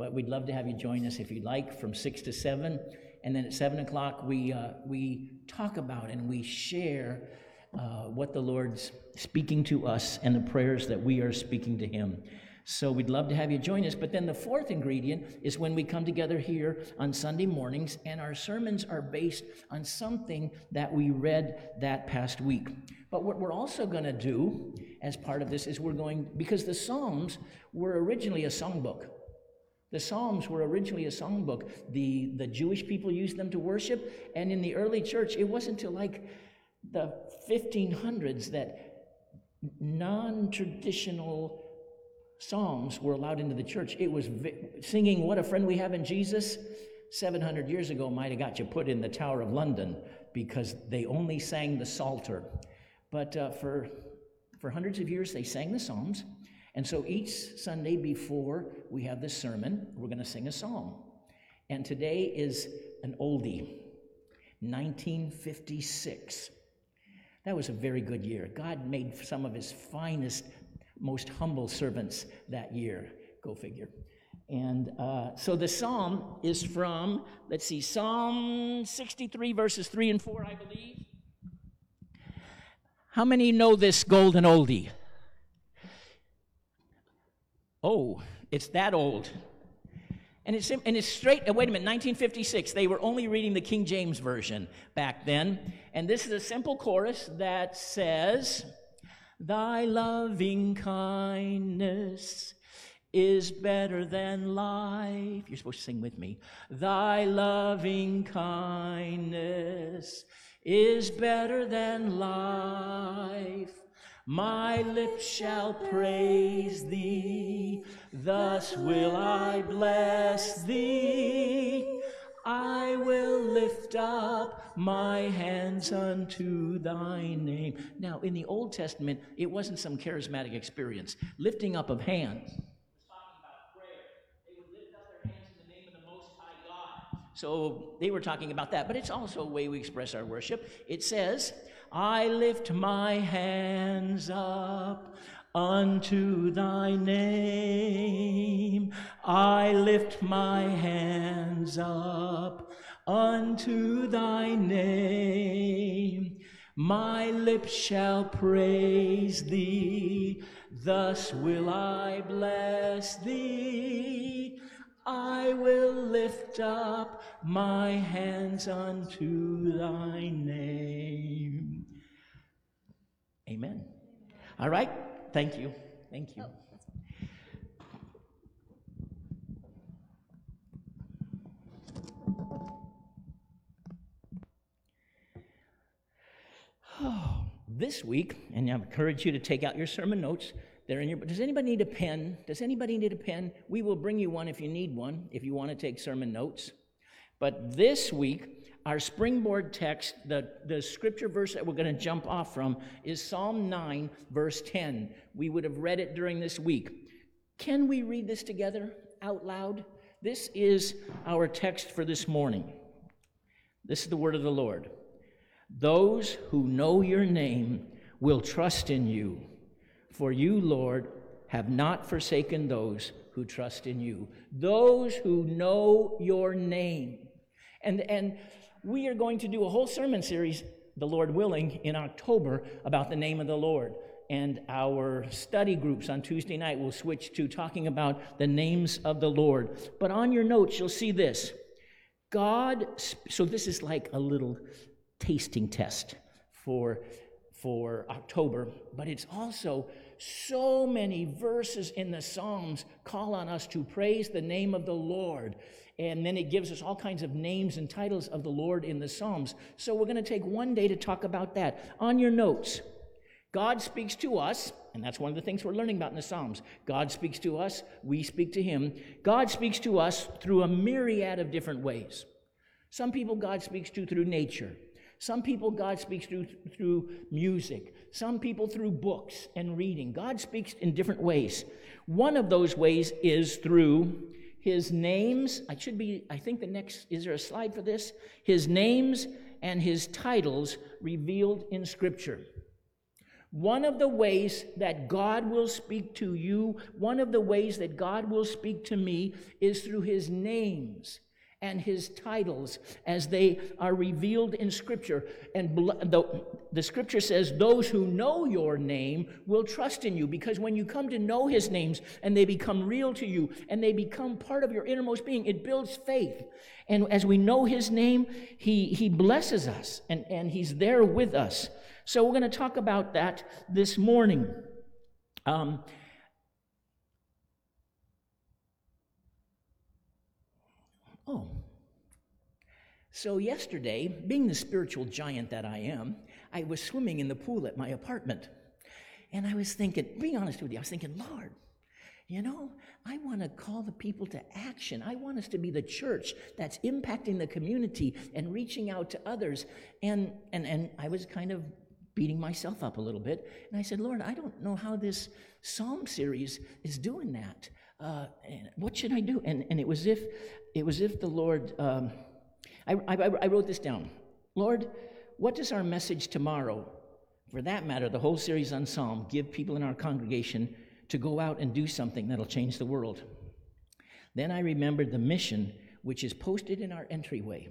but we'd love to have you join us if you'd like from 6 to 7. And then at 7 o'clock, we, uh, we talk about and we share uh, what the Lord's speaking to us and the prayers that we are speaking to Him. So we'd love to have you join us. But then the fourth ingredient is when we come together here on Sunday mornings, and our sermons are based on something that we read that past week. But what we're also going to do as part of this is we're going, because the Psalms were originally a songbook. The Psalms were originally a songbook. The, the Jewish people used them to worship, and in the early church, it wasn't until like the 1500s that non traditional psalms were allowed into the church. It was vi- singing What a Friend We Have in Jesus 700 years ago might have got you put in the Tower of London because they only sang the Psalter. But uh, for, for hundreds of years, they sang the Psalms. And so each Sunday before we have this sermon, we're going to sing a psalm. And today is an oldie, 1956. That was a very good year. God made some of his finest most humble servants that year. Go figure. And uh, so the psalm is from, let's see, Psalm 63, verses 3 and 4, I believe. How many know this golden oldie? Oh, it's that old. And it's, and it's straight, uh, wait a minute, 1956. They were only reading the King James Version back then. And this is a simple chorus that says, Thy loving kindness is better than life. You're supposed to sing with me. Thy loving kindness is better than life. My lips shall praise thee, thus will I bless thee. I will lift up my hands unto thy name. Now, in the Old Testament, it wasn't some charismatic experience. Lifting up of hands. It's talking about prayer. They would lift up their hands in the name of the Most High God. So they were talking about that, but it's also a way we express our worship. It says, I lift my hands up unto thy name. I lift my hands up unto thy name. My lips shall praise thee, thus will I bless thee. I will lift up my hands unto thy name. Amen. All right. Thank you. Thank you. Oh, this week, and I encourage you to take out your sermon notes. They're in your. Does anybody need a pen? Does anybody need a pen? We will bring you one if you need one. If you want to take sermon notes. But this week, our springboard text, the, the scripture verse that we're going to jump off from, is Psalm 9, verse 10. We would have read it during this week. Can we read this together out loud? This is our text for this morning. This is the word of the Lord. Those who know your name will trust in you, for you, Lord, have not forsaken those who trust in you. Those who know your name. And, and we are going to do a whole sermon series, the Lord willing, in October about the name of the Lord. And our study groups on Tuesday night will switch to talking about the names of the Lord. But on your notes, you'll see this God, so this is like a little tasting test for, for October, but it's also so many verses in the Psalms call on us to praise the name of the Lord. And then it gives us all kinds of names and titles of the Lord in the Psalms. So we're going to take one day to talk about that. On your notes, God speaks to us, and that's one of the things we're learning about in the Psalms. God speaks to us, we speak to Him. God speaks to us through a myriad of different ways. Some people God speaks to through nature. Some people God speaks through through music. Some people through books and reading. God speaks in different ways. One of those ways is through his names. I should be, I think the next, is there a slide for this? His names and his titles revealed in Scripture. One of the ways that God will speak to you, one of the ways that God will speak to me is through his names and his titles as they are revealed in Scripture. And the, the Scripture says, Those who know your name will trust in you, because when you come to know his names and they become real to you and they become part of your innermost being, it builds faith. And as we know his name, he, he blesses us and, and he's there with us. So we're going to talk about that this morning. Um, So, yesterday, being the spiritual giant that I am, I was swimming in the pool at my apartment. And I was thinking, being honest with you, I was thinking, Lord, you know, I want to call the people to action. I want us to be the church that's impacting the community and reaching out to others. And, and, and I was kind of beating myself up a little bit. And I said, Lord, I don't know how this psalm series is doing that. Uh, what should I do? And, and it was if it was if the Lord. Um, I, I, I wrote this down. Lord, what does our message tomorrow, for that matter, the whole series on Psalm, give people in our congregation to go out and do something that'll change the world? Then I remembered the mission which is posted in our entryway.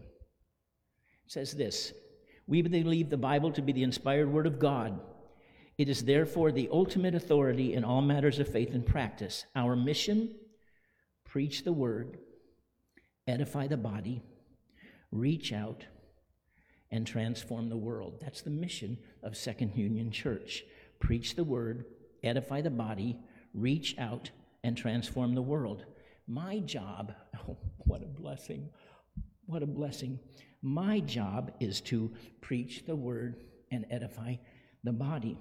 It says this We believe the Bible to be the inspired word of God it is therefore the ultimate authority in all matters of faith and practice. Our mission preach the word, edify the body, reach out, and transform the world. That's the mission of Second Union Church. Preach the word, edify the body, reach out, and transform the world. My job, oh, what a blessing, what a blessing. My job is to preach the word and edify the body.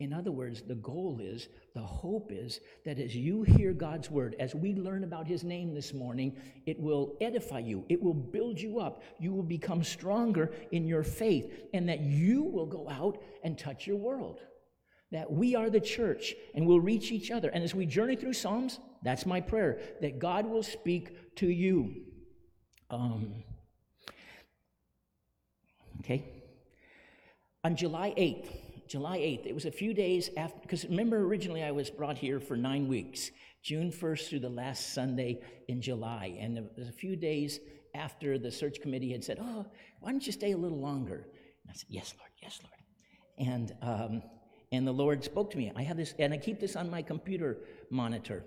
In other words, the goal is, the hope is that as you hear God's word, as we learn about his name this morning, it will edify you, it will build you up, you will become stronger in your faith, and that you will go out and touch your world. That we are the church and we'll reach each other. And as we journey through Psalms, that's my prayer, that God will speak to you. Um, okay? On July 8th, July 8th. It was a few days after, because remember, originally I was brought here for nine weeks, June 1st through the last Sunday in July. And it was a few days after the search committee had said, Oh, why don't you stay a little longer? And I said, Yes, Lord, yes, Lord. And, um, and the Lord spoke to me. I have this, and I keep this on my computer monitor.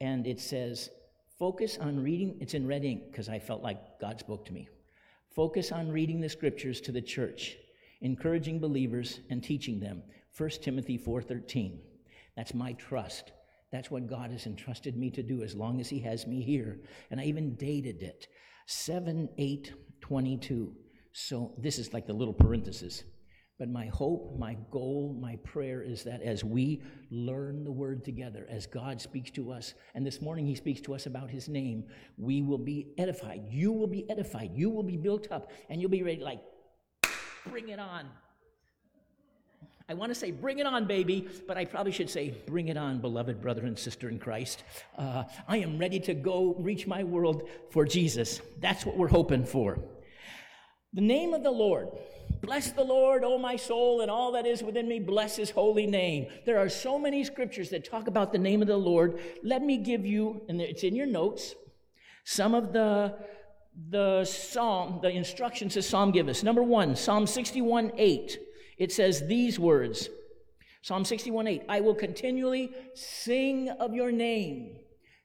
And it says, Focus on reading, it's in red ink because I felt like God spoke to me. Focus on reading the scriptures to the church encouraging believers and teaching them. 1 Timothy 4:13. That's my trust. That's what God has entrusted me to do as long as he has me here. And I even dated it. 7 8 22. So this is like the little parenthesis. But my hope, my goal, my prayer is that as we learn the word together, as God speaks to us, and this morning he speaks to us about his name, we will be edified. You will be edified. You will be built up, and you'll be ready, like, bring it on. I want to say, bring it on, baby, but I probably should say, bring it on, beloved brother and sister in Christ. Uh, I am ready to go reach my world for Jesus. That's what we're hoping for. The name of the Lord. Bless the Lord, O my soul, and all that is within me, bless his holy name. There are so many scriptures that talk about the name of the Lord. Let me give you, and it's in your notes, some of the the psalm, the instructions the psalm give us. Number one, Psalm 61 8. It says these words Psalm 61 8. I will continually sing of your name.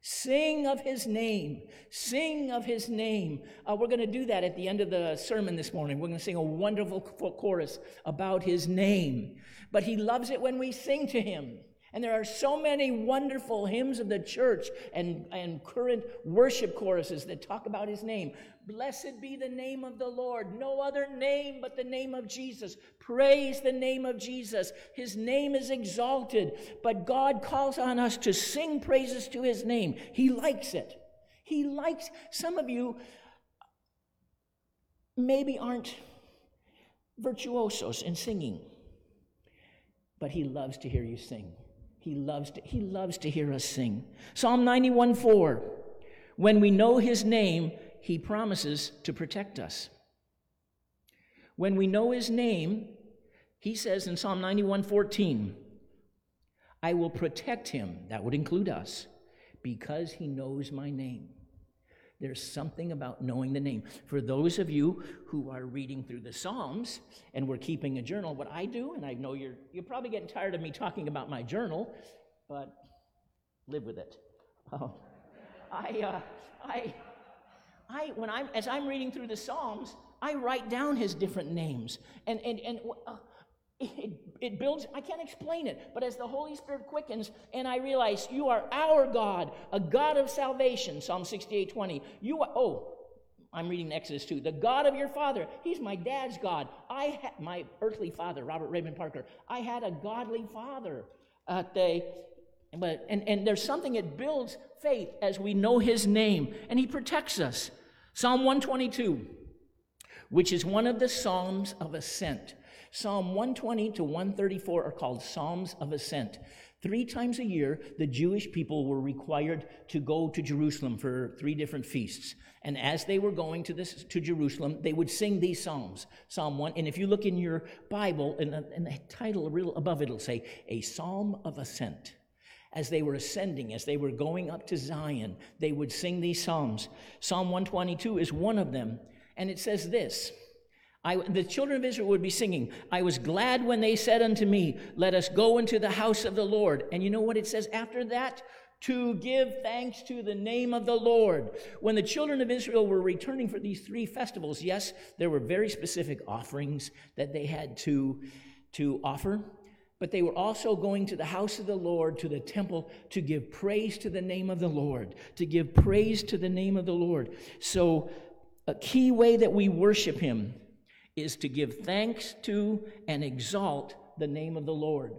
Sing of his name. Sing of his name. Uh, we're going to do that at the end of the sermon this morning. We're going to sing a wonderful chorus about his name. But he loves it when we sing to him. And there are so many wonderful hymns of the church and, and current worship choruses that talk about his name. Blessed be the name of the Lord. No other name but the name of Jesus. Praise the name of Jesus. His name is exalted, but God calls on us to sing praises to his name. He likes it. He likes, some of you maybe aren't virtuosos in singing, but he loves to hear you sing. He loves to, he loves to hear us sing. Psalm 91 4. When we know his name, he promises to protect us. When we know his name, He says in Psalm 91 14, I will protect him, that would include us, because he knows my name. There's something about knowing the name. For those of you who are reading through the Psalms and we're keeping a journal, what I do, and I know you're, you're probably getting tired of me talking about my journal, but live with it. Oh, I, uh, I, I, when I'm, as I'm reading through the Psalms, I write down his different names. And, and, and uh, it, it builds, I can't explain it, but as the Holy Spirit quickens and I realize you are our God, a God of salvation, Psalm 68 20. You are, oh, I'm reading Exodus 2. The God of your father, he's my dad's God. I had my earthly father, Robert Raymond Parker. I had a godly father. Uh, they, but, and, and there's something that builds faith as we know his name, and he protects us. Psalm 122, which is one of the Psalms of Ascent. Psalm 120 to 134 are called Psalms of Ascent. Three times a year, the Jewish people were required to go to Jerusalem for three different feasts. And as they were going to this to Jerusalem, they would sing these psalms. Psalm one, and if you look in your Bible, in the, in the title real above it, it'll say a Psalm of Ascent. As they were ascending, as they were going up to Zion, they would sing these psalms. Psalm 122 is one of them, and it says this. I, the children of Israel would be singing, I was glad when they said unto me, Let us go into the house of the Lord. And you know what it says after that? To give thanks to the name of the Lord. When the children of Israel were returning for these three festivals, yes, there were very specific offerings that they had to, to offer, but they were also going to the house of the Lord, to the temple, to give praise to the name of the Lord, to give praise to the name of the Lord. So, a key way that we worship Him is to give thanks to and exalt the name of the Lord.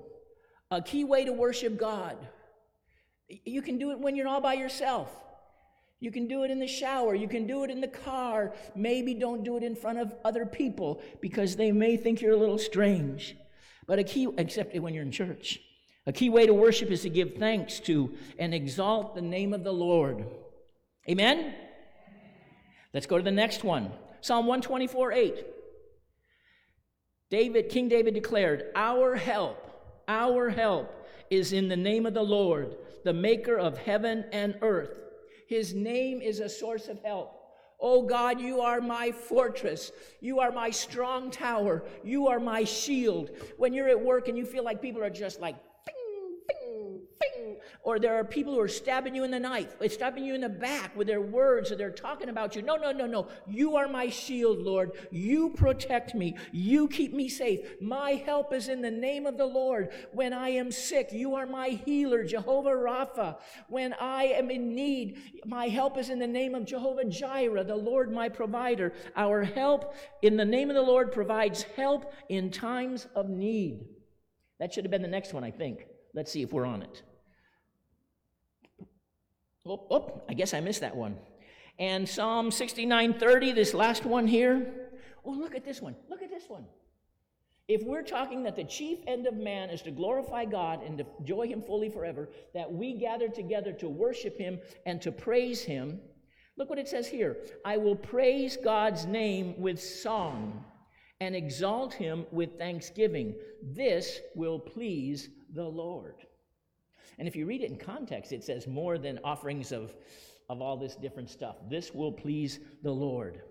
A key way to worship God. You can do it when you're all by yourself. You can do it in the shower. You can do it in the car. Maybe don't do it in front of other people because they may think you're a little strange. But a key, except when you're in church, a key way to worship is to give thanks to and exalt the name of the Lord. Amen? Let's go to the next one Psalm 124 8. David, King David declared, Our help, our help is in the name of the Lord, the maker of heaven and earth. His name is a source of help. Oh God, you are my fortress. You are my strong tower. You are my shield. When you're at work and you feel like people are just like or there are people who are stabbing you in the knife, eh, stabbing you in the back with their words, or they're talking about you. No, no, no, no. You are my shield, Lord. You protect me. You keep me safe. My help is in the name of the Lord. When I am sick, you are my healer, Jehovah Rapha. When I am in need, my help is in the name of Jehovah Jireh, the Lord my provider. Our help in the name of the Lord provides help in times of need. That should have been the next one, I think. Let's see if we're on it. Oh, oh, I guess I missed that one. And Psalm 69:30, this last one here. Oh, look at this one. Look at this one. If we're talking that the chief end of man is to glorify God and to enjoy Him fully forever, that we gather together to worship Him and to praise Him, look what it says here I will praise God's name with song and exalt Him with thanksgiving. This will please the Lord. And if you read it in context, it says more than offerings of, of all this different stuff. This will please the Lord.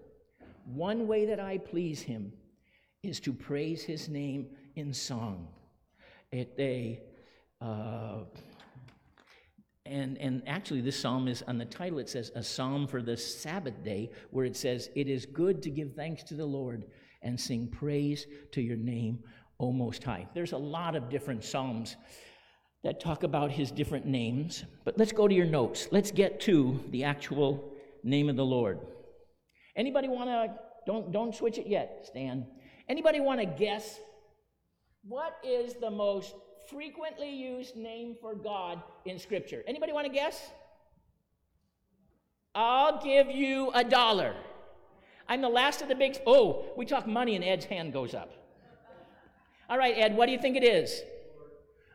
One way that I please him is to praise his name in song. It, a, uh, and, and actually, this psalm is on the title, it says, A Psalm for the Sabbath Day, where it says, It is good to give thanks to the Lord and sing praise to your name, O Most High. There's a lot of different psalms that talk about his different names. But let's go to your notes. Let's get to the actual name of the Lord. Anybody want to don't don't switch it yet, Stan. Anybody want to guess what is the most frequently used name for God in scripture? Anybody want to guess? I'll give you a dollar. I'm the last of the big Oh, we talk money and Ed's hand goes up. All right, Ed, what do you think it is?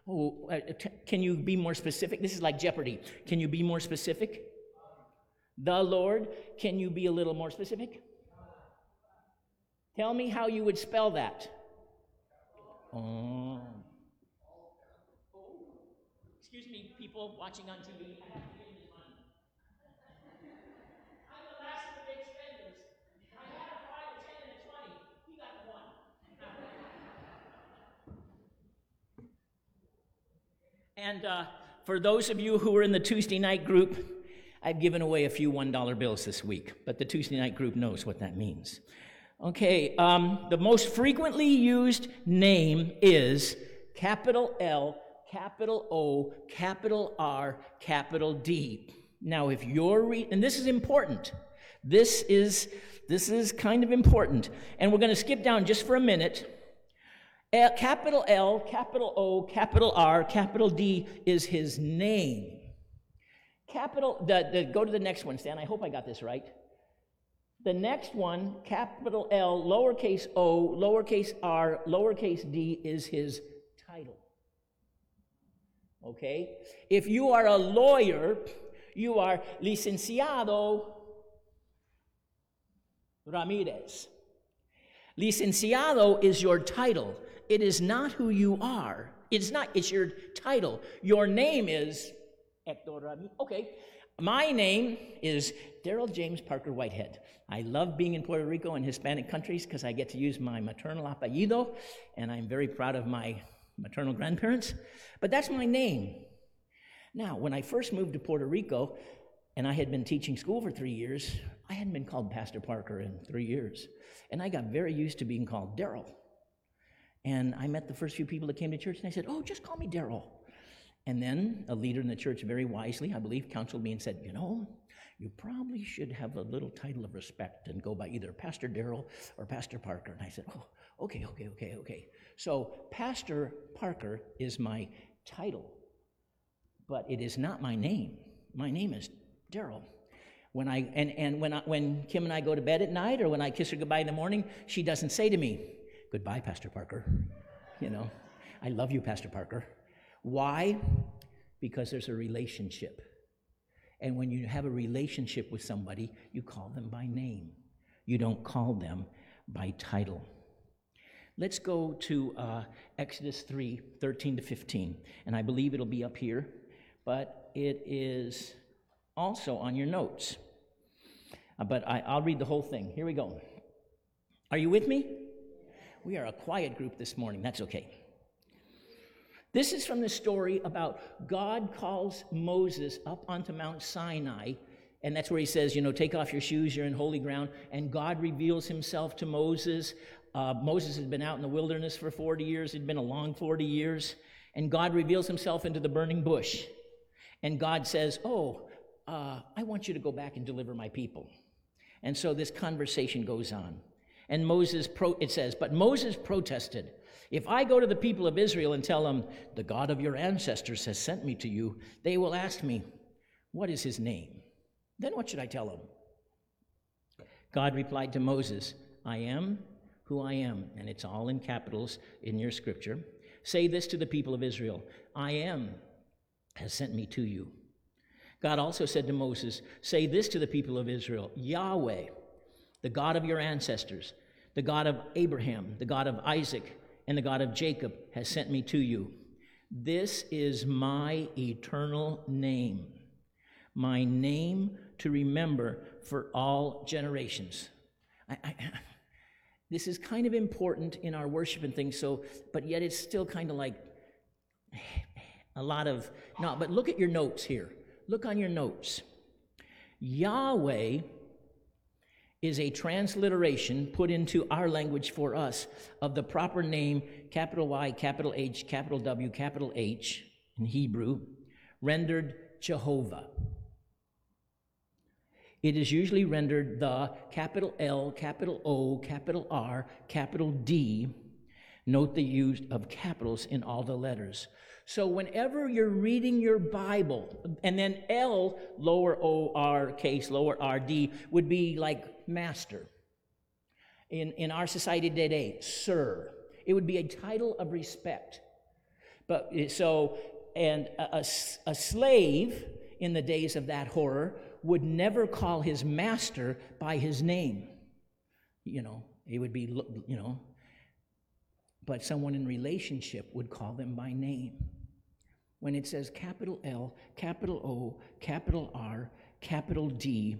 Oh, uh, can you be more specific? This is like Jeopardy. Can you be more specific? The Lord. Can you be a little more specific? Tell me how you would spell that. Oh. Excuse me, people watching on TV. I have to give you money. I'm the last of the big spenders. I had a five, a ten, and a twenty. He got one. And uh, for those of you who were in the Tuesday night group, I've given away a few $1 bills this week, but the Tuesday night group knows what that means. Okay, um, the most frequently used name is capital L, capital O, capital R, capital D. Now, if you're reading, and this is important, this is this is kind of important, and we're going to skip down just for a minute. L, capital L, capital O, capital R, capital D is his name. Capital, the, the, go to the next one, Stan. I hope I got this right. The next one, capital L, lowercase o, lowercase r, lowercase d, is his title. Okay? If you are a lawyer, you are licenciado Ramirez. Licenciado is your title. It is not who you are. It's not, it's your title. Your name is Hector. Okay. My name is Daryl James Parker Whitehead. I love being in Puerto Rico and Hispanic countries because I get to use my maternal apellido, and I'm very proud of my maternal grandparents. But that's my name. Now, when I first moved to Puerto Rico, and I had been teaching school for three years, I hadn't been called Pastor Parker in three years. And I got very used to being called Daryl. And I met the first few people that came to church, and I said, Oh, just call me Daryl. And then a leader in the church, very wisely, I believe, counseled me and said, You know, you probably should have a little title of respect and go by either Pastor Daryl or Pastor Parker. And I said, Oh, okay, okay, okay, okay. So, Pastor Parker is my title, but it is not my name. My name is Daryl. When I and, and when I, when Kim and I go to bed at night or when I kiss her goodbye in the morning, she doesn't say to me, "Goodbye, Pastor Parker." You know, I love you, Pastor Parker. Why? Because there's a relationship. And when you have a relationship with somebody, you call them by name. You don't call them by title. Let's go to uh, Exodus 3 13 to 15. And I believe it'll be up here, but it is also on your notes. Uh, but I, I'll read the whole thing. Here we go. Are you with me? We are a quiet group this morning. That's okay. This is from the story about God calls Moses up onto Mount Sinai, and that's where he says, you know, take off your shoes, you're in holy ground. And God reveals himself to Moses. Uh, Moses had been out in the wilderness for 40 years, it'd been a long 40 years. And God reveals himself into the burning bush. And God says, Oh, uh, I want you to go back and deliver my people. And so this conversation goes on. And Moses, pro- it says, but Moses protested. If I go to the people of Israel and tell them, the God of your ancestors has sent me to you, they will ask me, What is his name? Then what should I tell them? God replied to Moses, I am who I am. And it's all in capitals in your scripture. Say this to the people of Israel I am has sent me to you. God also said to Moses, Say this to the people of Israel Yahweh, the God of your ancestors, the God of Abraham, the God of Isaac, and the God of Jacob has sent me to you. This is my eternal name, my name to remember for all generations. I, I, this is kind of important in our worship and things, so, but yet it's still kind of like a lot of, no, but look at your notes here. Look on your notes. Yahweh is a transliteration put into our language for us of the proper name, capital Y, capital H, capital W, capital H in Hebrew, rendered Jehovah. It is usually rendered the capital L, capital O, capital R, capital D. Note the use of capitals in all the letters. So whenever you're reading your Bible, and then L, lower O R case, lower R D, would be like master. In, in our society today, sir. It would be a title of respect. But eh, so, and a, a, a slave in the days of that horror would never call his master by his name. You know, it would be, you know, but someone in relationship would call them by name. When it says capital L, capital O, capital R, capital D,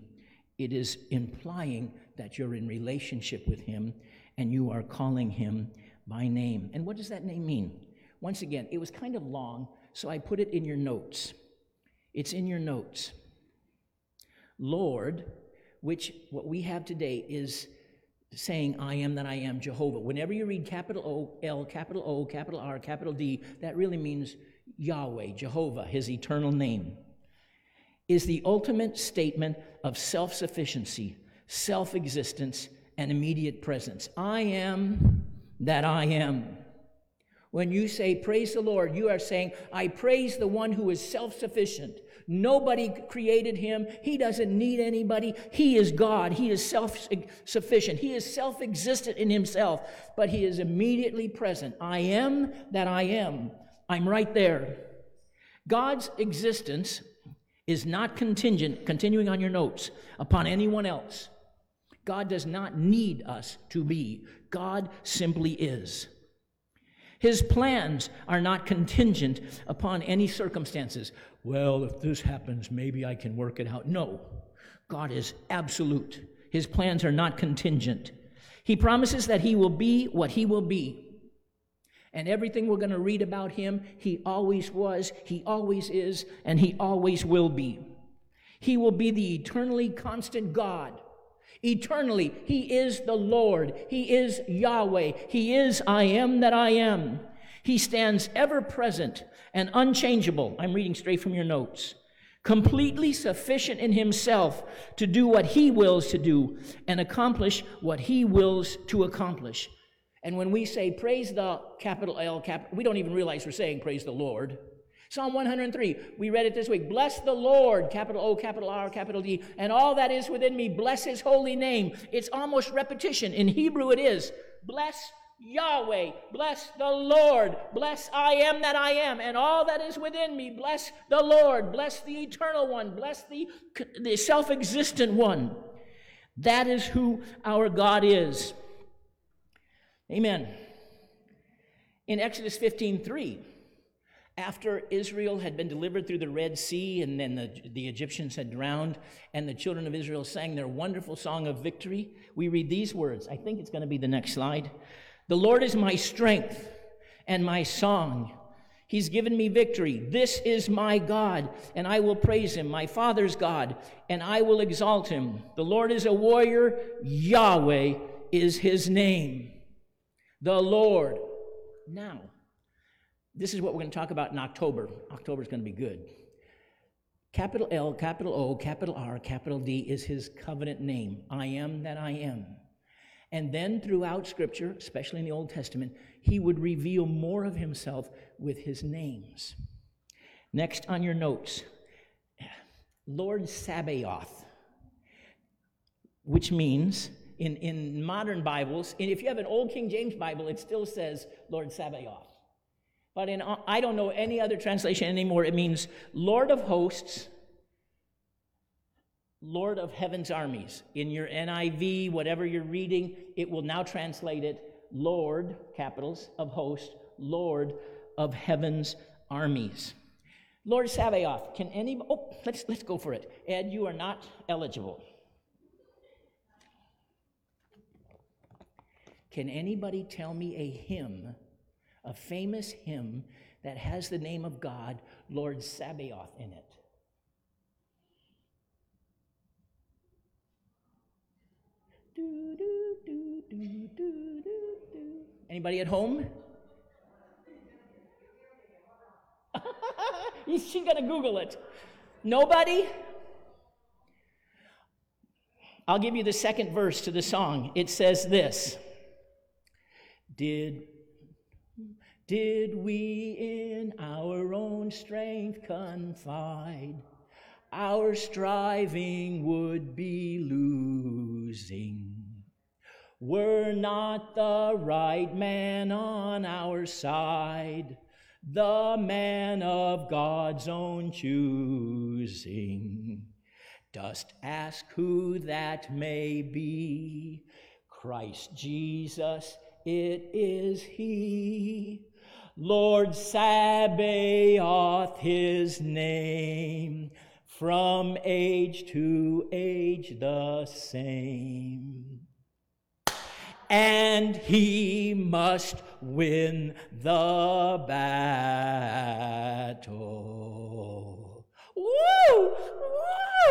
it is implying that you're in relationship with him and you are calling him by name. And what does that name mean? Once again, it was kind of long, so I put it in your notes. It's in your notes. Lord, which what we have today is saying, I am that I am Jehovah. Whenever you read capital O, L, capital O, capital R, capital D, that really means Yahweh, Jehovah, his eternal name, is the ultimate statement of self sufficiency, self existence, and immediate presence. I am that I am. When you say, Praise the Lord, you are saying, I praise the one who is self sufficient. Nobody created him. He doesn't need anybody. He is God. He is self sufficient. He is self existent in himself, but he is immediately present. I am that I am. I'm right there. God's existence is not contingent, continuing on your notes, upon anyone else. God does not need us to be. God simply is. His plans are not contingent upon any circumstances. Well, if this happens, maybe I can work it out. No, God is absolute. His plans are not contingent. He promises that He will be what He will be. And everything we're going to read about Him, He always was, He always is, and He always will be. He will be the eternally constant God Eternally, He is the Lord. He is Yahweh. He is I am that I am. He stands ever present and unchangeable. I'm reading straight from your notes. Completely sufficient in Himself to do what He wills to do and accomplish what He wills to accomplish. And when we say praise the capital L, cap, we don't even realize we're saying praise the Lord. Psalm 103, we read it this week. Bless the Lord, capital O, capital R, capital D, and all that is within me. Bless his holy name. It's almost repetition. In Hebrew, it is bless Yahweh, bless the Lord, bless I am that I am, and all that is within me. Bless the Lord, bless the eternal one, bless the, the self existent one. That is who our God is. Amen. In Exodus 15 3, after Israel had been delivered through the Red Sea and then the, the Egyptians had drowned, and the children of Israel sang their wonderful song of victory, we read these words. I think it's going to be the next slide. The Lord is my strength and my song. He's given me victory. This is my God, and I will praise him, my Father's God, and I will exalt him. The Lord is a warrior, Yahweh is his name. The Lord. Now, this is what we're going to talk about in October. October is going to be good. Capital L, capital O, capital R, capital D is his covenant name. I am that I am. And then throughout Scripture, especially in the Old Testament, he would reveal more of himself with his names. Next on your notes, Lord Sabaoth, which means in, in modern Bibles, and if you have an Old King James Bible, it still says Lord Sabaoth. But in, I don't know any other translation anymore. It means Lord of hosts, Lord of heaven's armies. In your NIV, whatever you're reading, it will now translate it Lord, capitals, of hosts, Lord of heaven's armies. Lord Sabaoth, can any oh let's let's go for it. Ed, you are not eligible. Can anybody tell me a hymn a famous hymn that has the name of God, Lord Sabaoth, in it. Do, do, do, do, do, do. Anybody at home? She's going to Google it. Nobody? I'll give you the second verse to the song. It says this Did did we in our own strength confide, our striving would be losing. Were not the right man on our side, the man of God's own choosing. Dost ask who that may be? Christ Jesus it is He. Lord Sabaoth, His name, from age to age the same. And He must win the battle. Woo!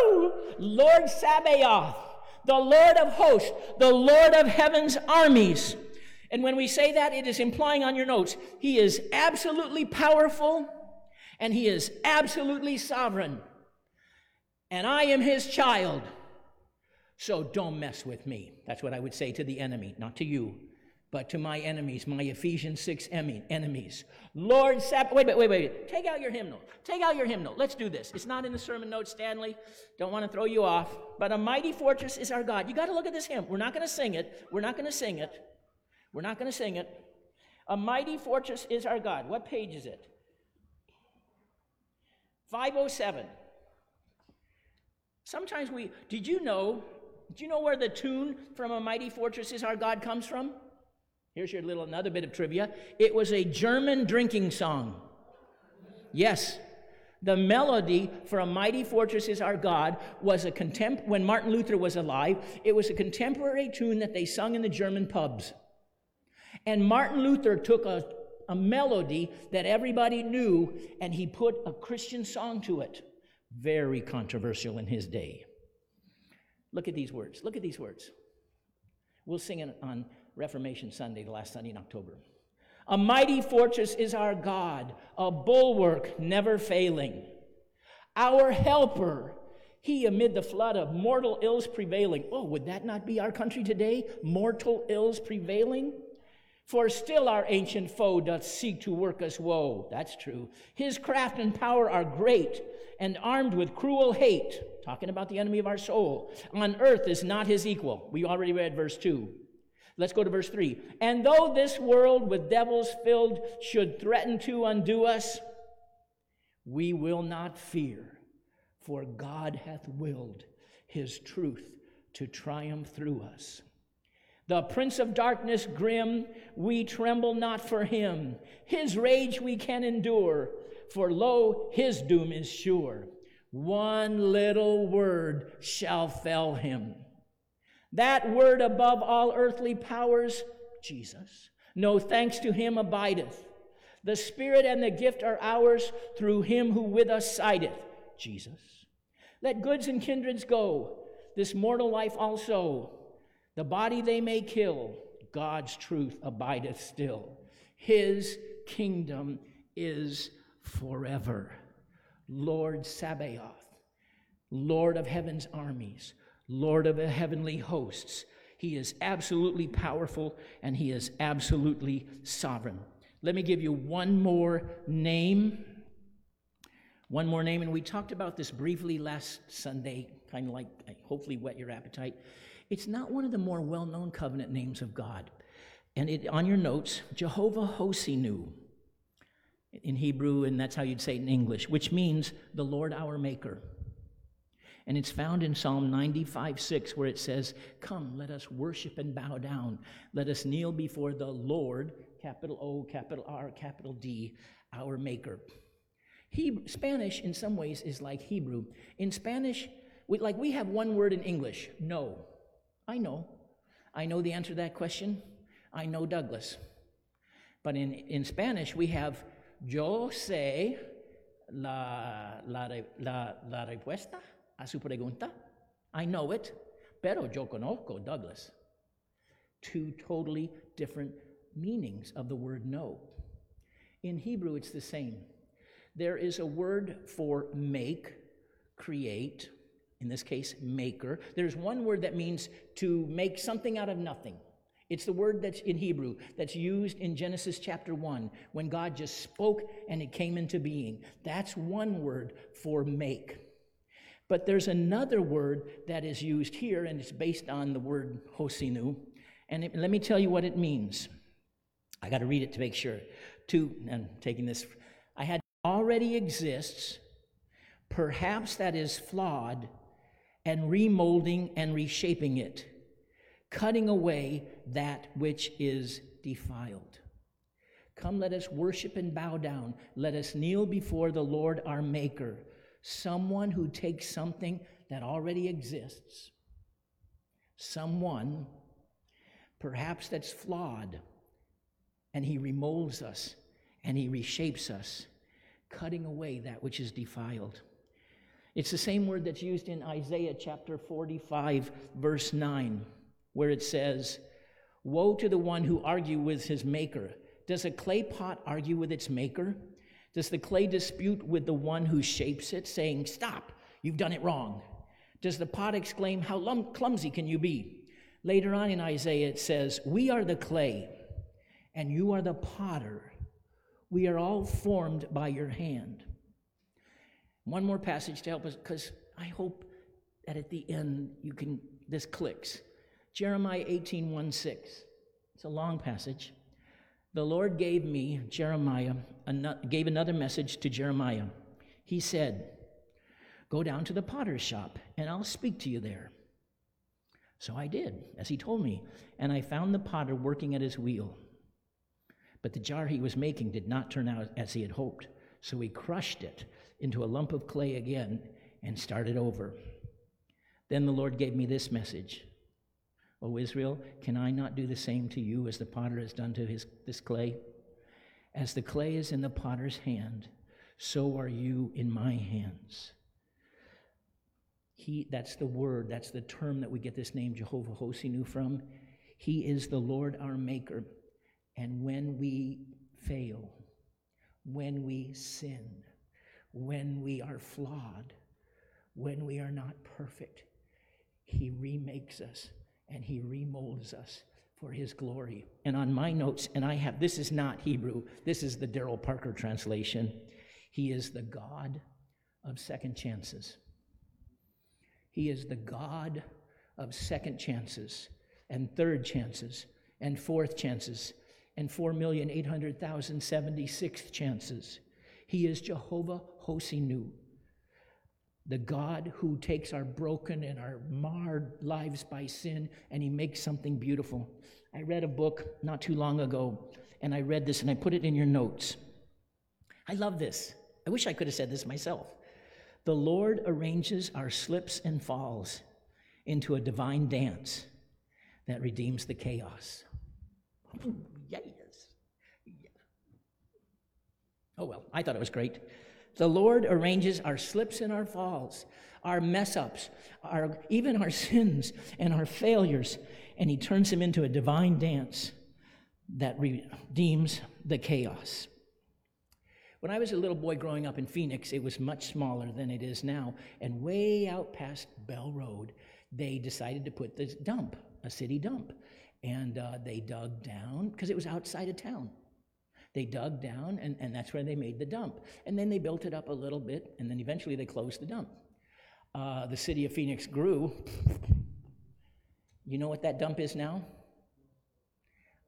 Woo! Lord Sabaoth, the Lord of hosts, the Lord of heaven's armies. And when we say that, it is implying on your notes, He is absolutely powerful and He is absolutely sovereign. And I am His child. So don't mess with me. That's what I would say to the enemy, not to you but to my enemies, my Ephesians 6 enemies. Lord, sap- wait, wait, wait, wait. Take out your hymnal. Take out your hymnal. Let's do this. It's not in the sermon notes, Stanley. Don't want to throw you off. But a mighty fortress is our God. You got to look at this hymn. We're not going to sing it. We're not going to sing it. We're not going to sing it. A mighty fortress is our God. What page is it? 507. Sometimes we, did you know, do you know where the tune from A Mighty Fortress is Our God comes from? Here's your little another bit of trivia. It was a German drinking song. Yes. The melody for A Mighty Fortress is Our God was a contempt when Martin Luther was alive, it was a contemporary tune that they sung in the German pubs. And Martin Luther took a, a melody that everybody knew and he put a Christian song to it. Very controversial in his day. Look at these words. Look at these words. We'll sing it on Reformation Sunday, the last Sunday in October. A mighty fortress is our God, a bulwark never failing. Our helper, he amid the flood of mortal ills prevailing. Oh, would that not be our country today? Mortal ills prevailing? For still our ancient foe doth seek to work us woe. That's true. His craft and power are great, and armed with cruel hate. Talking about the enemy of our soul. On earth is not his equal. We already read verse 2. Let's go to verse 3. And though this world with devils filled should threaten to undo us, we will not fear, for God hath willed his truth to triumph through us. The prince of darkness grim, we tremble not for him. His rage we can endure, for lo, his doom is sure. One little word shall fell him. That word above all earthly powers, Jesus. No thanks to him abideth. The Spirit and the gift are ours through him who with us sideth, Jesus. Let goods and kindreds go, this mortal life also. The body they may kill, God's truth abideth still. His kingdom is forever. Lord Sabaoth, Lord of heaven's armies, Lord of the heavenly hosts. He is absolutely powerful and he is absolutely sovereign. Let me give you one more name. One more name, and we talked about this briefly last Sunday, kind of like hopefully whet your appetite. It's not one of the more well known covenant names of God. And it, on your notes, Jehovah Hosinu in Hebrew, and that's how you'd say it in English, which means the Lord our Maker. And it's found in Psalm 95 6, where it says, Come, let us worship and bow down. Let us kneel before the Lord, capital O, capital R, capital D, our Maker. Spanish, in some ways, is like Hebrew. In Spanish, we, like we have one word in English no. I know. I know the answer to that question. I know Douglas. But in, in Spanish, we have yo sé la, la, la, la respuesta a su pregunta. I know it, pero yo conozco Douglas. Two totally different meanings of the word know. In Hebrew, it's the same. There is a word for make, create, in this case, maker. There's one word that means to make something out of nothing. It's the word that's in Hebrew that's used in Genesis chapter 1 when God just spoke and it came into being. That's one word for make. But there's another word that is used here, and it's based on the word hosinu. And it, let me tell you what it means. I got to read it to make sure. To, and taking this, I had already exists, perhaps that is flawed, and remolding and reshaping it, cutting away that which is defiled. Come, let us worship and bow down. Let us kneel before the Lord our Maker, someone who takes something that already exists, someone perhaps that's flawed, and he remolds us and he reshapes us, cutting away that which is defiled. It's the same word that's used in Isaiah chapter 45, verse 9, where it says, Woe to the one who argue with his maker. Does a clay pot argue with its maker? Does the clay dispute with the one who shapes it, saying, Stop, you've done it wrong? Does the pot exclaim, How clumsy can you be? Later on in Isaiah, it says, We are the clay, and you are the potter. We are all formed by your hand. One more passage to help us, because I hope that at the end you can, this clicks. Jeremiah 18, 1 6. It's a long passage. The Lord gave me, Jeremiah, gave another message to Jeremiah. He said, Go down to the potter's shop, and I'll speak to you there. So I did, as he told me, and I found the potter working at his wheel. But the jar he was making did not turn out as he had hoped, so he crushed it into a lump of clay again and started over. Then the Lord gave me this message O Israel, can I not do the same to you as the potter has done to his, this clay? As the clay is in the potter's hand, so are you in my hands. He, that's the word, that's the term that we get this name Jehovah Hosinu from. He is the Lord our Maker. And when we fail, when we sin, when we are flawed, when we are not perfect, He remakes us and He remolds us for His glory. And on my notes, and I have this is not Hebrew, this is the Daryl Parker translation. He is the God of second chances. He is the God of second chances and third chances and fourth chances and 4,800,076 chances. He is Jehovah Hosinu, the God who takes our broken and our marred lives by sin and he makes something beautiful. I read a book not too long ago and I read this and I put it in your notes. I love this. I wish I could have said this myself. The Lord arranges our slips and falls into a divine dance that redeems the chaos. yes. Oh, well, I thought it was great. The Lord arranges our slips and our falls, our mess ups, our, even our sins and our failures, and He turns them into a divine dance that redeems the chaos. When I was a little boy growing up in Phoenix, it was much smaller than it is now. And way out past Bell Road, they decided to put this dump, a city dump. And uh, they dug down, because it was outside of town. They dug down, and, and that's where they made the dump. And then they built it up a little bit, and then eventually they closed the dump. Uh, the city of Phoenix grew. You know what that dump is now?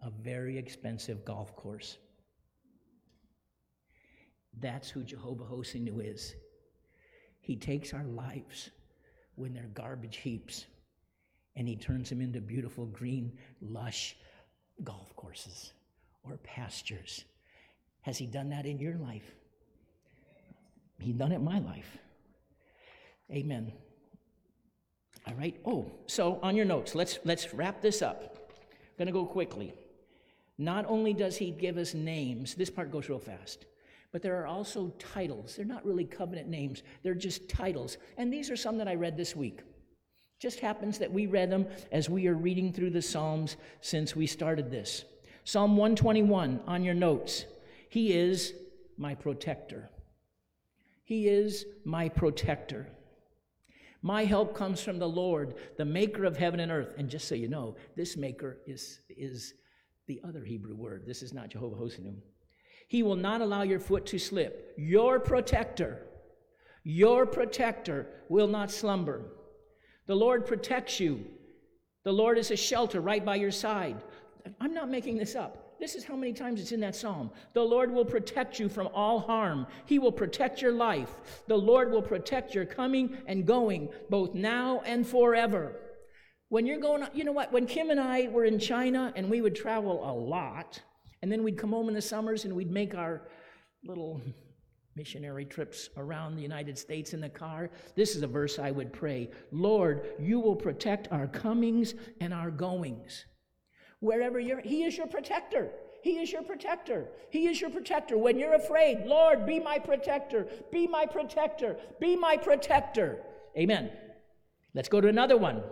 A very expensive golf course. That's who Jehovah Hosinu is. He takes our lives when they're garbage heaps and he turns them into beautiful, green, lush golf courses or pastures. Has he done that in your life? He done it in my life. Amen. All right. Oh, so on your notes, let's let's wrap this up. I'm to go quickly. Not only does he give us names, this part goes real fast. But there are also titles. They're not really covenant names, they're just titles. And these are some that I read this week. Just happens that we read them as we are reading through the Psalms since we started this. Psalm 121 on your notes. He is my protector. He is my protector. My help comes from the Lord, the maker of heaven and earth. And just so you know, this maker is, is the other Hebrew word. This is not Jehovah Hosinu. He will not allow your foot to slip. Your protector, your protector will not slumber. The Lord protects you. The Lord is a shelter right by your side. I'm not making this up. This is how many times it's in that psalm. The Lord will protect you from all harm. He will protect your life. The Lord will protect your coming and going, both now and forever. When you're going, you know what? When Kim and I were in China and we would travel a lot, and then we'd come home in the summers and we'd make our little missionary trips around the United States in the car, this is a verse I would pray Lord, you will protect our comings and our goings. Wherever you're, He is your protector. He is your protector. He is your protector. When you're afraid, Lord, be my protector. Be my protector. Be my protector. Amen. Let's go to another one.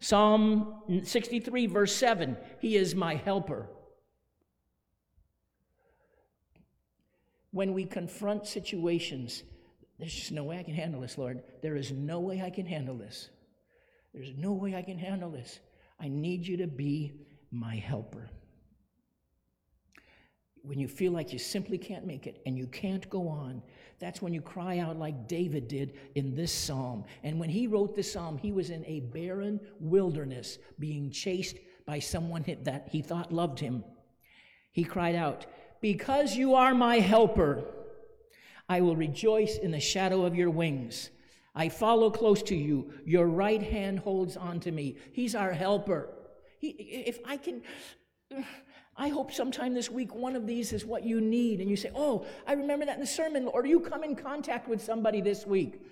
Psalm 63, verse 7 He is my helper. When we confront situations, there's just no way I can handle this, Lord. There is no way I can handle this. There's no way I can handle this. I need you to be my helper. When you feel like you simply can't make it and you can't go on, that's when you cry out like David did in this psalm. And when he wrote this psalm, he was in a barren wilderness being chased by someone that he thought loved him. He cried out, Because you are my helper, I will rejoice in the shadow of your wings. I follow close to you. Your right hand holds on to me. He's our helper. He, if I can, I hope sometime this week one of these is what you need. And you say, Oh, I remember that in the sermon. Or you come in contact with somebody this week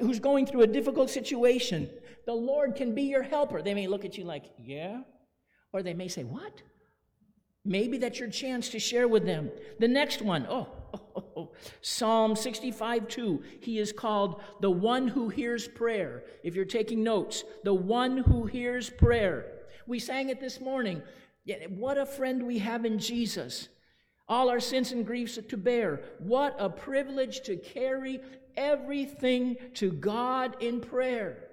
who's going through a difficult situation. The Lord can be your helper. They may look at you like, Yeah. Or they may say, What? Maybe that's your chance to share with them. The next one, oh, Psalm 65 2. He is called the one who hears prayer. If you're taking notes, the one who hears prayer. We sang it this morning. What a friend we have in Jesus. All our sins and griefs to bear. What a privilege to carry everything to God in prayer.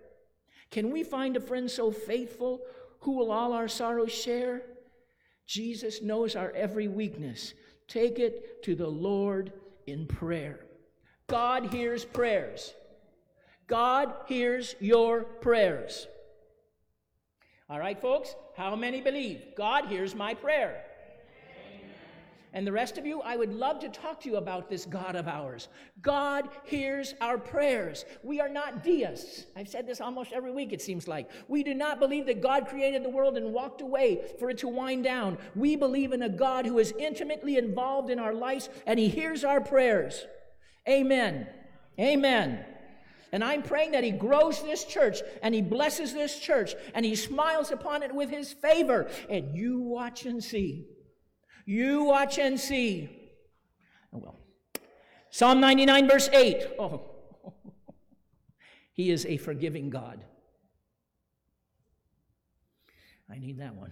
Can we find a friend so faithful who will all our sorrows share? Jesus knows our every weakness. Take it to the Lord in prayer. God hears prayers. God hears your prayers. All right, folks? How many believe? God hears my prayer. And the rest of you, I would love to talk to you about this God of ours. God hears our prayers. We are not deists. I've said this almost every week, it seems like. We do not believe that God created the world and walked away for it to wind down. We believe in a God who is intimately involved in our lives and he hears our prayers. Amen. Amen. And I'm praying that He grows this church and He blesses this church and He smiles upon it with His favor. And you watch and see. You watch and see. Oh, well. Psalm 99, verse 8. Oh, He is a forgiving God. I need that one.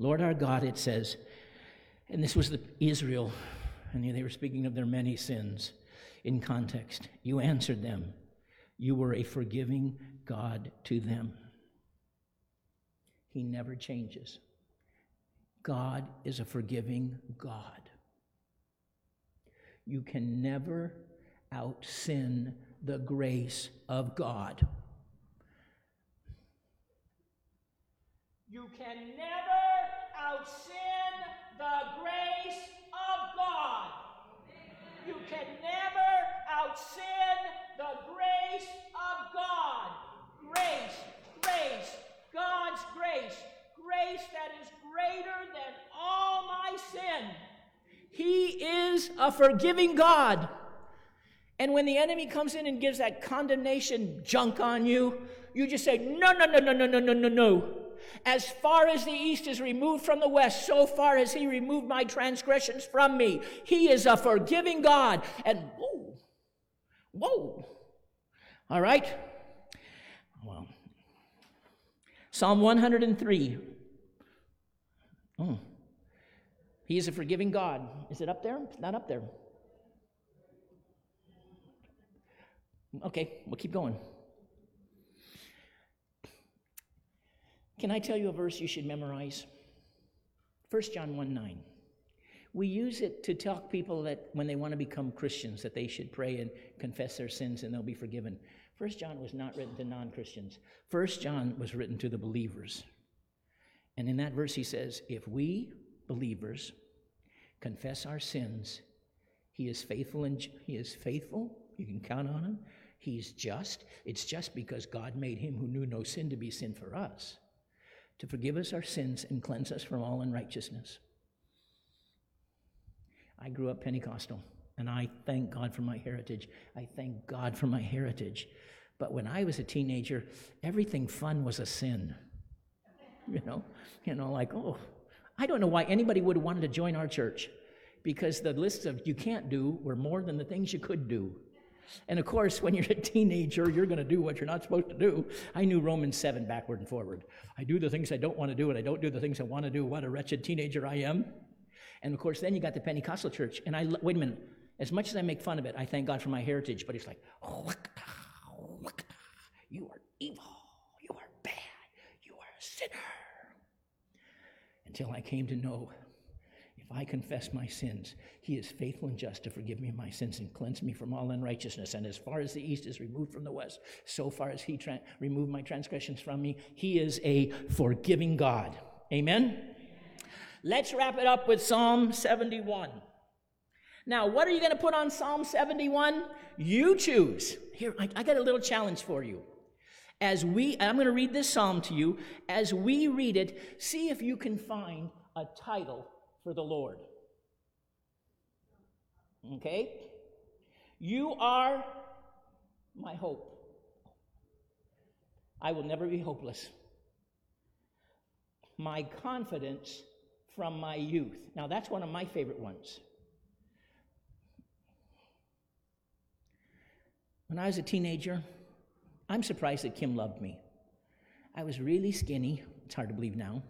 Lord our God, it says, and this was the Israel, and they were speaking of their many sins in context. You answered them. You were a forgiving God to them. He never changes. God is a forgiving God. You can never out sin the grace of God. You can never out sin the grace of God. You can never out sin the grace of God. Grace, grace, God's grace, grace that is greater than all my sin. He is a forgiving God. And when the enemy comes in and gives that condemnation junk on you, you just say, No, no, no, no, no, no, no, no, no. As far as the east is removed from the west, so far has he removed my transgressions from me. He is a forgiving God. And whoa, whoa. All right? Well, Psalm 103. Oh. Hmm. He is a forgiving God. Is it up there? It's not up there. Okay, we'll keep going. Can I tell you a verse you should memorize? 1 John 1 9. We use it to tell people that when they want to become Christians, that they should pray and confess their sins and they'll be forgiven. First John was not written to non Christians, First John was written to the believers. And in that verse, he says, If we, believers, confess our sins, he is faithful and he is faithful, you can count on him, He's just. It's just because God made him who knew no sin to be sin for us, to forgive us our sins and cleanse us from all unrighteousness. I grew up Pentecostal, and I thank God for my heritage. I thank God for my heritage. But when I was a teenager, everything fun was a sin. You know, you know, like, oh, I don't know why anybody would have wanted to join our church because the lists of you can't do were more than the things you could do. And of course, when you're a teenager, you're going to do what you're not supposed to do. I knew Romans 7 backward and forward. I do the things I don't want to do, and I don't do the things I want to do. What a wretched teenager I am. And of course, then you got the Pentecostal church. And I, wait a minute, as much as I make fun of it, I thank God for my heritage, but it's like, you are evil. You are bad. You are a sinner. Until I came to know if I confess my sins, he is faithful and just to forgive me my sins and cleanse me from all unrighteousness. And as far as the east is removed from the west, so far as he tra- removed my transgressions from me, he is a forgiving God. Amen? Let's wrap it up with Psalm 71. Now, what are you going to put on Psalm 71? You choose. Here, I, I got a little challenge for you. As we, I'm going to read this psalm to you. As we read it, see if you can find a title for the Lord. Okay? You are my hope. I will never be hopeless. My confidence from my youth. Now, that's one of my favorite ones. When I was a teenager, I'm surprised that Kim loved me. I was really skinny. It's hard to believe now.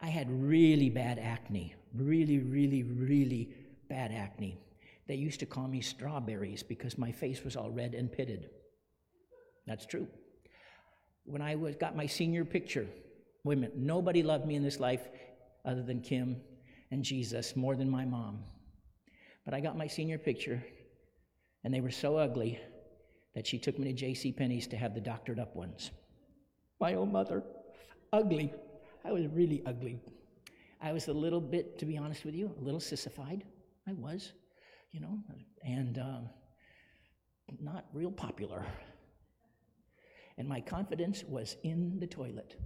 I had really bad acne, really, really, really bad acne. They used to call me strawberries because my face was all red and pitted. That's true. When I was, got my senior picture, women, nobody loved me in this life other than Kim and Jesus more than my mom. But I got my senior picture, and they were so ugly that she took me to J.C. Penney's to have the doctored up ones. My own mother, ugly. I was really ugly. I was a little bit, to be honest with you, a little sissified. I was, you know, and uh, not real popular. And my confidence was in the toilet.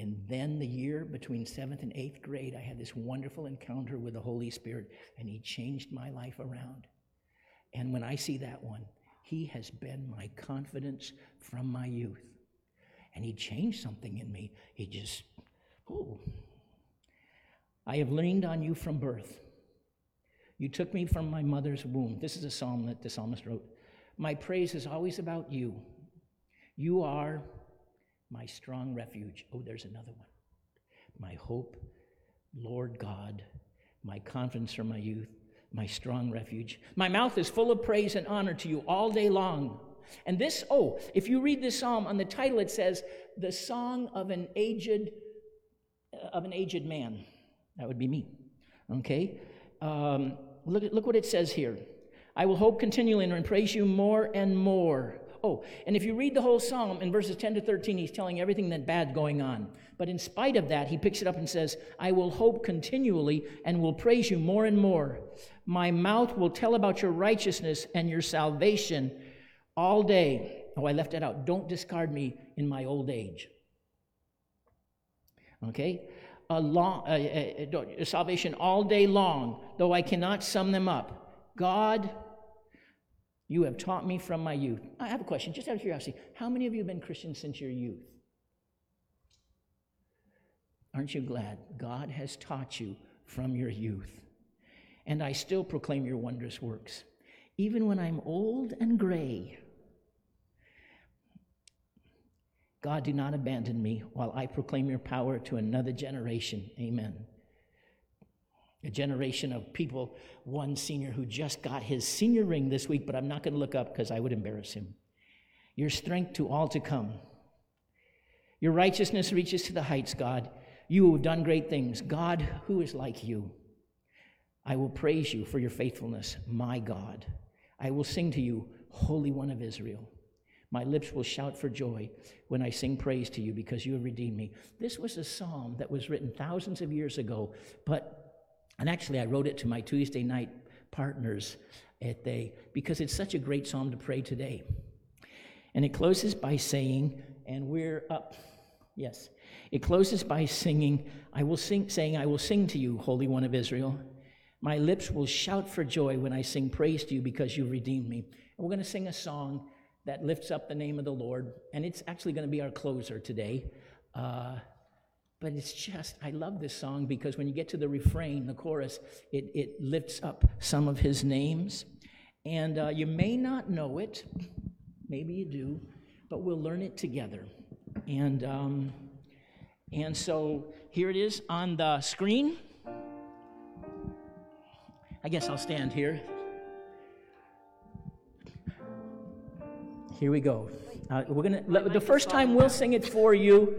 And then the year between seventh and eighth grade, I had this wonderful encounter with the Holy Spirit, and He changed my life around. And when I see that one, He has been my confidence from my youth and he changed something in me. He just. I have leaned on you from birth. You took me from my mother's womb. This is a psalm that the psalmist wrote. My praise is always about you. You are my strong refuge. Oh, there's another one. My hope, Lord God, my confidence from my youth, my strong refuge. My mouth is full of praise and honor to you all day long. And this, oh, if you read this psalm on the title, it says, The Song of an Aged, uh, of an aged man. That would be me. Okay? Um, look, look what it says here. I will hope continually and praise you more and more. Oh, and if you read the whole psalm in verses 10 to 13, he's telling everything that bad going on. But in spite of that, he picks it up and says, I will hope continually and will praise you more and more. My mouth will tell about your righteousness and your salvation all day. Oh, I left that out. Don't discard me in my old age. Okay? A long, uh, uh, salvation all day long, though I cannot sum them up. God, you have taught me from my youth. I have a question, just out of curiosity. How many of you have been Christians since your youth? Aren't you glad God has taught you from your youth? And I still proclaim your wondrous works. Even when I'm old and gray, God, do not abandon me while I proclaim your power to another generation. Amen. A generation of people, one senior who just got his senior ring this week, but I'm not going to look up because I would embarrass him. Your strength to all to come. Your righteousness reaches to the heights, God. You have done great things. God, who is like you? I will praise you for your faithfulness, my God. I will sing to you, Holy One of Israel. My lips will shout for joy when I sing praise to you because you have redeemed me. This was a psalm that was written thousands of years ago, but, and actually I wrote it to my Tuesday night partners at they, because it's such a great psalm to pray today. And it closes by saying, and we're up. Yes. It closes by singing, I will sing, saying, I will sing to you, Holy One of Israel. My lips will shout for joy when I sing praise to you because you redeemed me. And we're going to sing a song that lifts up the name of the Lord, and it's actually going to be our closer today. Uh, but it's just, I love this song because when you get to the refrain, the chorus, it, it lifts up some of his names. And uh, you may not know it, maybe you do, but we'll learn it together. And, um, and so here it is on the screen. I guess I'll stand here. Here we go. Uh, we're gonna the first time we'll sing it for you,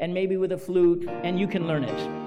and maybe with a flute, and you can learn it.